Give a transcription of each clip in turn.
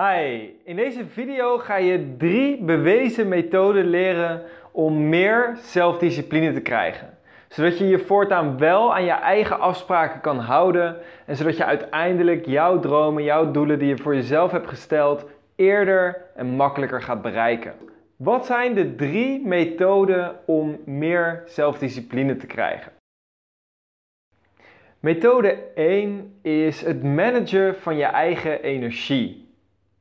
Hi, in deze video ga je drie bewezen methoden leren om meer zelfdiscipline te krijgen. Zodat je je voortaan wel aan je eigen afspraken kan houden en zodat je uiteindelijk jouw dromen, jouw doelen die je voor jezelf hebt gesteld, eerder en makkelijker gaat bereiken. Wat zijn de drie methoden om meer zelfdiscipline te krijgen? Methode 1 is het managen van je eigen energie.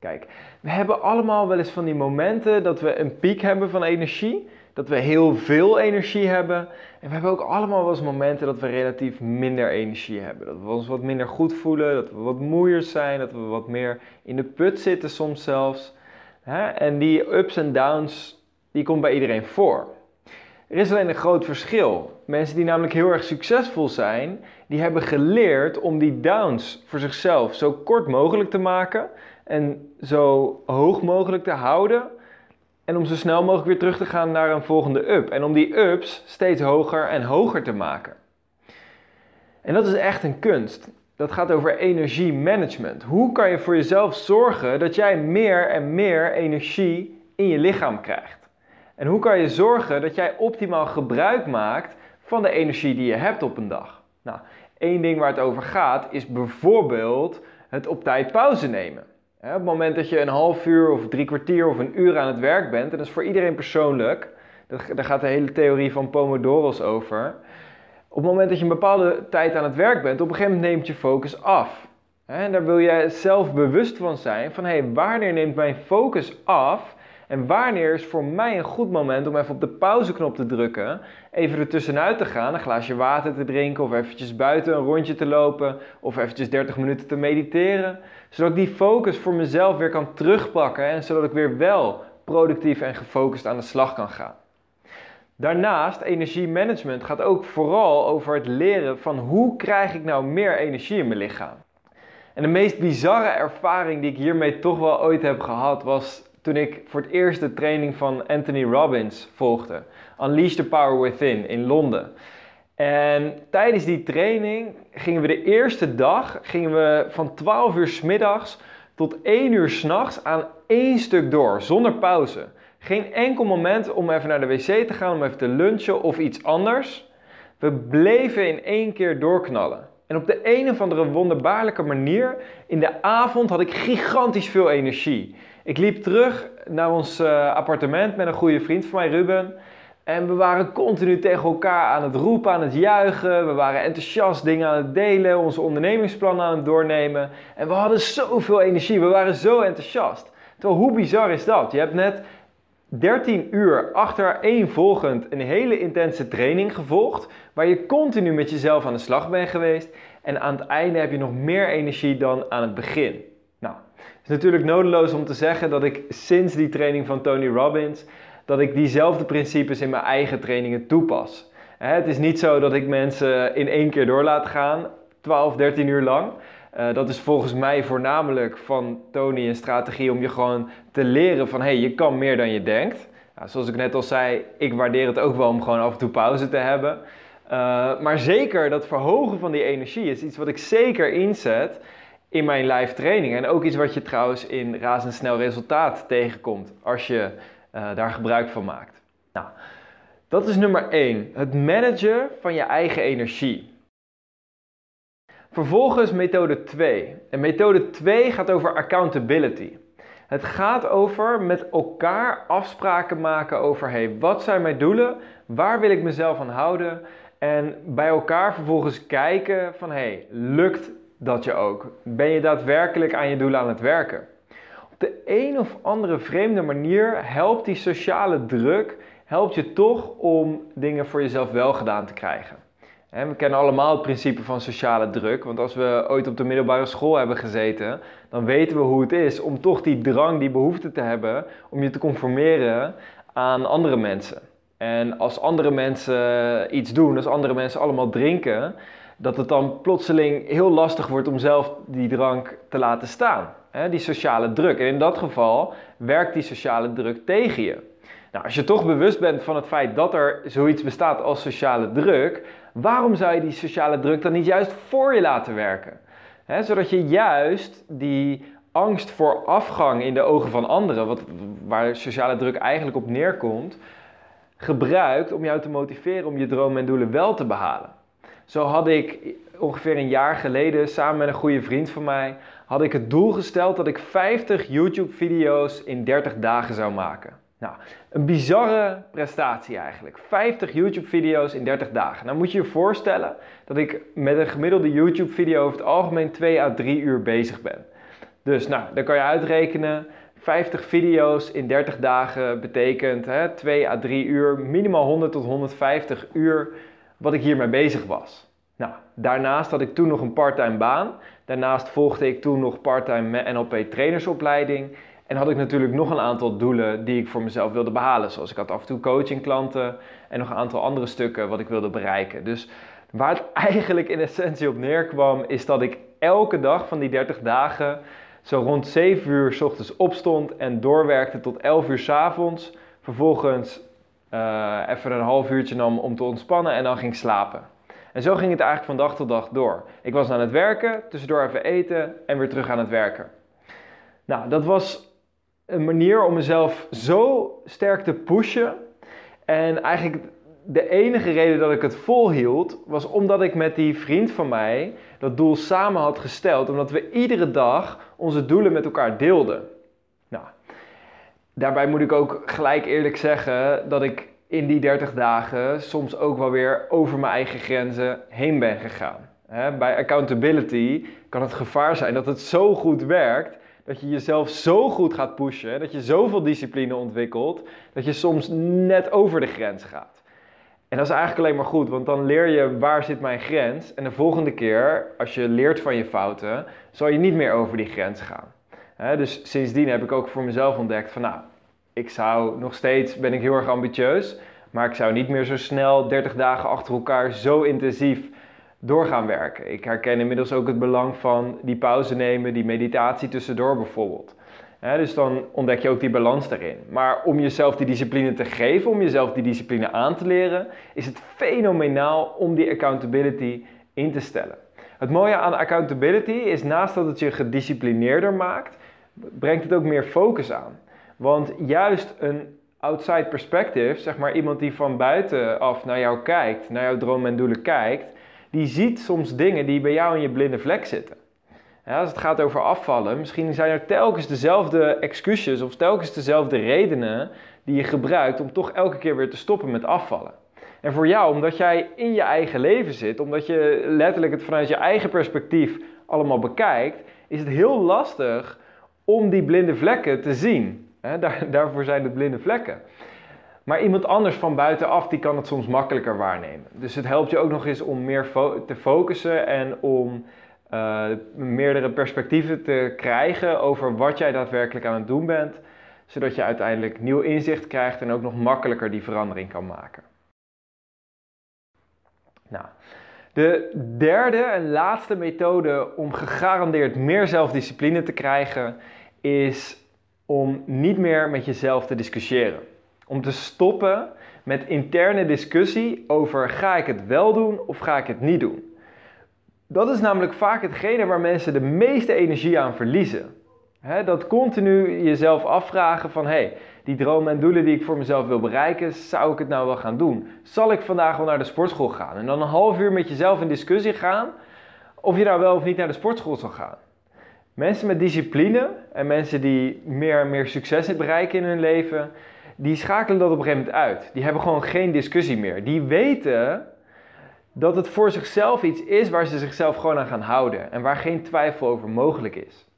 Kijk, we hebben allemaal wel eens van die momenten dat we een piek hebben van energie, dat we heel veel energie hebben. En we hebben ook allemaal wel eens momenten dat we relatief minder energie hebben. Dat we ons wat minder goed voelen, dat we wat moeier zijn, dat we wat meer in de put zitten soms zelfs. En die ups en downs, die komt bij iedereen voor. Er is alleen een groot verschil. Mensen die namelijk heel erg succesvol zijn, die hebben geleerd om die downs voor zichzelf zo kort mogelijk te maken en zo hoog mogelijk te houden. En om zo snel mogelijk weer terug te gaan naar een volgende up. En om die ups steeds hoger en hoger te maken. En dat is echt een kunst. Dat gaat over energiemanagement. Hoe kan je voor jezelf zorgen dat jij meer en meer energie in je lichaam krijgt? En hoe kan je zorgen dat jij optimaal gebruik maakt van de energie die je hebt op een dag? Nou, één ding waar het over gaat is bijvoorbeeld het op tijd pauze nemen. Op het moment dat je een half uur of drie kwartier of een uur aan het werk bent, en dat is voor iedereen persoonlijk, daar gaat de hele theorie van Pomodoro's over. Op het moment dat je een bepaalde tijd aan het werk bent, op een gegeven moment neemt je focus af. En daar wil je zelf bewust van zijn van hé, hey, wanneer neemt mijn focus af en wanneer is voor mij een goed moment om even op de pauzeknop te drukken, even er tussenuit te gaan, een glaasje water te drinken of eventjes buiten een rondje te lopen of eventjes 30 minuten te mediteren, zodat ik die focus voor mezelf weer kan terugpakken en zodat ik weer wel productief en gefocust aan de slag kan gaan. Daarnaast, energiemanagement gaat ook vooral over het leren van hoe krijg ik nou meer energie in mijn lichaam. En de meest bizarre ervaring die ik hiermee toch wel ooit heb gehad was toen ik voor het eerst de training van Anthony Robbins volgde. Unleash the Power Within in Londen. En tijdens die training gingen we de eerste dag gingen we van 12 uur s middags tot 1 uur s'nachts aan één stuk door, zonder pauze. Geen enkel moment om even naar de wc te gaan, om even te lunchen of iets anders. We bleven in één keer doorknallen. En op de een of andere wonderbaarlijke manier, in de avond had ik gigantisch veel energie. Ik liep terug naar ons eh, appartement met een goede vriend van mij, Ruben. En we waren continu tegen elkaar aan het roepen, aan het juichen. We waren enthousiast dingen aan het delen, onze ondernemingsplannen aan het doornemen. En we hadden zoveel energie, we waren zo enthousiast. Terwijl, hoe bizar is dat? Je hebt net 13 uur achtereenvolgend een hele intense training gevolgd, waar je continu met jezelf aan de slag bent geweest. En aan het einde heb je nog meer energie dan aan het begin. Nou, het is natuurlijk nodeloos om te zeggen dat ik sinds die training van Tony Robbins, dat ik diezelfde principes in mijn eigen trainingen toepas. Het is niet zo dat ik mensen in één keer door laat gaan, 12, 13 uur lang. Uh, dat is volgens mij voornamelijk van Tony een strategie om je gewoon te leren van hé, hey, je kan meer dan je denkt. Nou, zoals ik net al zei, ik waardeer het ook wel om gewoon af en toe pauze te hebben. Uh, maar zeker dat verhogen van die energie is iets wat ik zeker inzet in mijn live training. En ook iets wat je trouwens in razendsnel resultaat tegenkomt als je uh, daar gebruik van maakt. Nou, dat is nummer 1. Het managen van je eigen energie. Vervolgens methode 2. En methode 2 gaat over accountability. Het gaat over met elkaar afspraken maken over hey, wat zijn mijn doelen, waar wil ik mezelf aan houden en bij elkaar vervolgens kijken van hey, lukt dat je ook? Ben je daadwerkelijk aan je doelen aan het werken? Op de een of andere vreemde manier helpt die sociale druk helpt je toch om dingen voor jezelf wel gedaan te krijgen. We kennen allemaal het principe van sociale druk, want als we ooit op de middelbare school hebben gezeten, dan weten we hoe het is om toch die drang, die behoefte te hebben om je te conformeren aan andere mensen. En als andere mensen iets doen, als andere mensen allemaal drinken, dat het dan plotseling heel lastig wordt om zelf die drank te laten staan. Die sociale druk. En in dat geval werkt die sociale druk tegen je. Nou, als je toch bewust bent van het feit dat er zoiets bestaat als sociale druk, waarom zou je die sociale druk dan niet juist voor je laten werken? zodat je juist die angst voor afgang in de ogen van anderen, wat, waar sociale druk eigenlijk op neerkomt, gebruikt om jou te motiveren om je dromen en doelen wel te behalen. Zo had ik ongeveer een jaar geleden samen met een goede vriend van mij had ik het doel gesteld dat ik 50 YouTube video's in 30 dagen zou maken. Nou, een bizarre prestatie eigenlijk. 50 YouTube video's in 30 dagen. Nou moet je je voorstellen dat ik met een gemiddelde YouTube video over het algemeen 2 à 3 uur bezig ben. Dus nou, dan kan je uitrekenen. 50 video's in 30 dagen betekent hè, 2 à 3 uur, minimaal 100 tot 150 uur wat ik hiermee bezig was. Nou, daarnaast had ik toen nog een parttime baan. Daarnaast volgde ik toen nog parttime NLP trainersopleiding. En had ik natuurlijk nog een aantal doelen die ik voor mezelf wilde behalen. Zoals ik had af en toe coaching klanten en nog een aantal andere stukken wat ik wilde bereiken. Dus waar het eigenlijk in essentie op neerkwam, is dat ik elke dag van die 30 dagen zo rond 7 uur s ochtends opstond en doorwerkte tot 11 uur s avonds. Vervolgens uh, even een half uurtje nam om te ontspannen en dan ging slapen. En zo ging het eigenlijk van dag tot dag door. Ik was aan het werken, tussendoor even eten en weer terug aan het werken. Nou, dat was een manier om mezelf zo sterk te pushen. En eigenlijk de enige reden dat ik het volhield, was omdat ik met die vriend van mij dat doel samen had gesteld. Omdat we iedere dag onze doelen met elkaar deelden. Nou, daarbij moet ik ook gelijk eerlijk zeggen dat ik in die 30 dagen soms ook wel weer over mijn eigen grenzen heen ben gegaan. bij accountability kan het gevaar zijn dat het zo goed werkt dat je jezelf zo goed gaat pushen, dat je zoveel discipline ontwikkelt, dat je soms net over de grens gaat. En dat is eigenlijk alleen maar goed, want dan leer je waar zit mijn grens. En de volgende keer, als je leert van je fouten, zal je niet meer over die grens gaan. Dus sindsdien heb ik ook voor mezelf ontdekt van nou, ik zou nog steeds, ben ik heel erg ambitieus, maar ik zou niet meer zo snel 30 dagen achter elkaar zo intensief door gaan werken. Ik herken inmiddels ook het belang van die pauze nemen, die meditatie tussendoor bijvoorbeeld. dus dan ontdek je ook die balans daarin. Maar om jezelf die discipline te geven, om jezelf die discipline aan te leren, is het fenomenaal om die accountability in te stellen. Het mooie aan accountability is naast dat het je gedisciplineerder maakt, brengt het ook meer focus aan. Want juist een outside perspective, zeg maar iemand die van buitenaf naar jou kijkt, naar jouw dromen en doelen kijkt, die ziet soms dingen die bij jou in je blinde vlek zitten. Ja, als het gaat over afvallen, misschien zijn er telkens dezelfde excuses of telkens dezelfde redenen die je gebruikt om toch elke keer weer te stoppen met afvallen. En voor jou, omdat jij in je eigen leven zit, omdat je letterlijk het vanuit je eigen perspectief allemaal bekijkt, is het heel lastig om die blinde vlekken te zien. Daar, daarvoor zijn het blinde vlekken. Maar iemand anders van buitenaf, die kan het soms makkelijker waarnemen. Dus het helpt je ook nog eens om meer te focussen en om uh, meerdere perspectieven te krijgen over wat jij daadwerkelijk aan het doen bent. Zodat je uiteindelijk nieuw inzicht krijgt en ook nog makkelijker die verandering kan maken. Nou, de derde en laatste methode om gegarandeerd meer zelfdiscipline te krijgen is om niet meer met jezelf te discussiëren. Om te stoppen met interne discussie over ga ik het wel doen of ga ik het niet doen. Dat is namelijk vaak hetgene waar mensen de meeste energie aan verliezen. dat continu jezelf afvragen van hey, die dromen en doelen die ik voor mezelf wil bereiken, zou ik het nou wel gaan doen? Zal ik vandaag wel naar de sportschool gaan? En dan een half uur met jezelf in discussie gaan of je nou wel of niet naar de sportschool zal gaan. Mensen met discipline en mensen die meer en meer succes bereiken in hun leven, die schakelen dat op een gegeven moment uit. Die hebben gewoon geen discussie meer. Die weten dat het voor zichzelf iets is waar ze zichzelf gewoon aan gaan houden en waar geen twijfel over mogelijk is.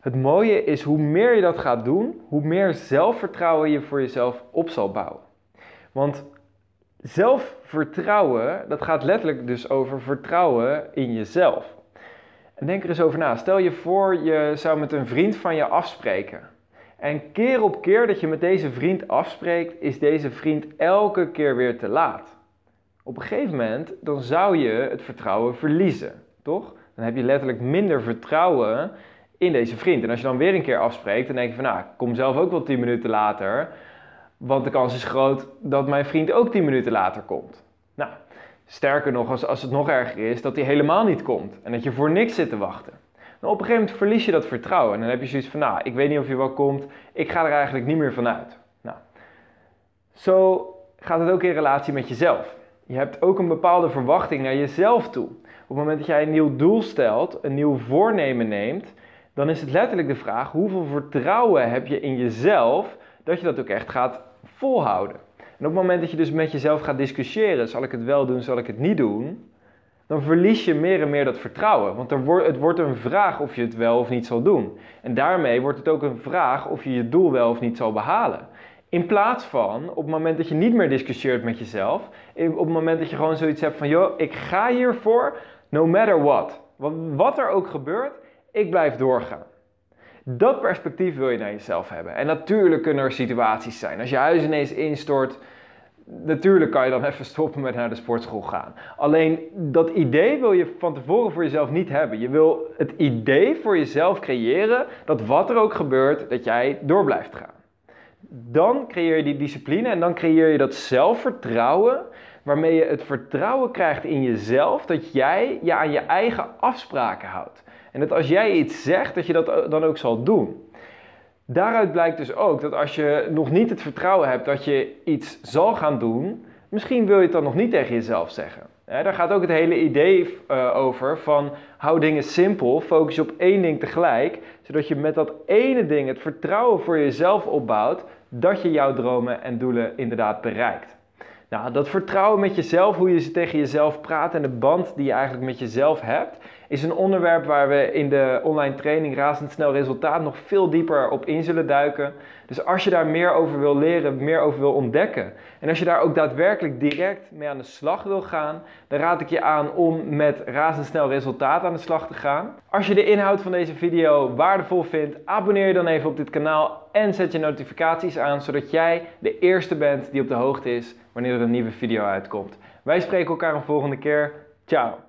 Het mooie is hoe meer je dat gaat doen, hoe meer zelfvertrouwen je voor jezelf op zal bouwen. Want zelfvertrouwen, dat gaat letterlijk dus over vertrouwen in jezelf. En denk er eens over na. Stel je voor, je zou met een vriend van je afspreken. En keer op keer dat je met deze vriend afspreekt, is deze vriend elke keer weer te laat. Op een gegeven moment, dan zou je het vertrouwen verliezen, toch? Dan heb je letterlijk minder vertrouwen in deze vriend. En als je dan weer een keer afspreekt, dan denk je van, nou, ik kom zelf ook wel 10 minuten later. Want de kans is groot dat mijn vriend ook 10 minuten later komt. Nou, Sterker nog, als, als het nog erger is, dat hij helemaal niet komt en dat je voor niks zit te wachten. Op een gegeven moment verlies je dat vertrouwen. En dan heb je zoiets van, nou, ik weet niet of je wel komt. Ik ga er eigenlijk niet meer vanuit. Nou, zo gaat het ook in relatie met jezelf. Je hebt ook een bepaalde verwachting naar jezelf toe. Op het moment dat jij een nieuw doel stelt, een nieuw voornemen neemt, dan is het letterlijk de vraag: hoeveel vertrouwen heb je in jezelf dat je dat ook echt gaat volhouden? En op het moment dat je dus met jezelf gaat discussiëren, zal ik het wel doen, zal ik het niet doen, dan verlies je meer en meer dat vertrouwen. Want er het wordt een vraag of je het wel of niet zal doen. En daarmee wordt het ook een vraag of je je doel wel of niet zal behalen. In plaats van op het moment dat je niet meer discussieert met jezelf, op het moment dat je gewoon zoiets hebt van, joh, ik ga hiervoor, no matter what. Wat er ook gebeurt, ik blijf doorgaan. Dat perspectief wil je naar jezelf hebben. En natuurlijk kunnen er situaties zijn. Als je huis ineens instort, natuurlijk kan je dan even stoppen met naar de sportschool gaan. Alleen dat idee wil je van tevoren voor jezelf niet hebben. Je wil het idee voor jezelf creëren dat wat er ook gebeurt, dat jij door blijft gaan. Dan creëer je die discipline en dan creëer je dat zelfvertrouwen waarmee je het vertrouwen krijgt in jezelf dat jij je aan je eigen afspraken houdt. En dat als jij iets zegt, dat je dat dan ook zal doen. Daaruit blijkt dus ook dat als je nog niet het vertrouwen hebt dat je iets zal gaan doen, misschien wil je het dan nog niet tegen jezelf zeggen. daar gaat ook het hele idee uh, over van hou dingen simpel, focus je op één ding tegelijk, zodat je met dat ene ding het vertrouwen voor jezelf opbouwt dat je jouw dromen en doelen inderdaad bereikt. Nou, dat vertrouwen met jezelf, hoe je tegen jezelf praat en de band die je eigenlijk met jezelf hebt, is een onderwerp waar we in de online training Razendsnel Resultaat nog veel dieper op in zullen duiken. Dus als je daar meer over wil leren, meer over wil ontdekken en als je daar ook daadwerkelijk direct mee aan de slag wil gaan, dan raad ik je aan om met Razendsnel Resultaat aan de slag te gaan. Als je de inhoud van deze video waardevol vindt, abonneer je dan even op dit kanaal en zet je notificaties aan, zodat jij de eerste bent die op de hoogte is wanneer er een nieuwe video uitkomt. Wij spreken elkaar een volgende keer. Ciao!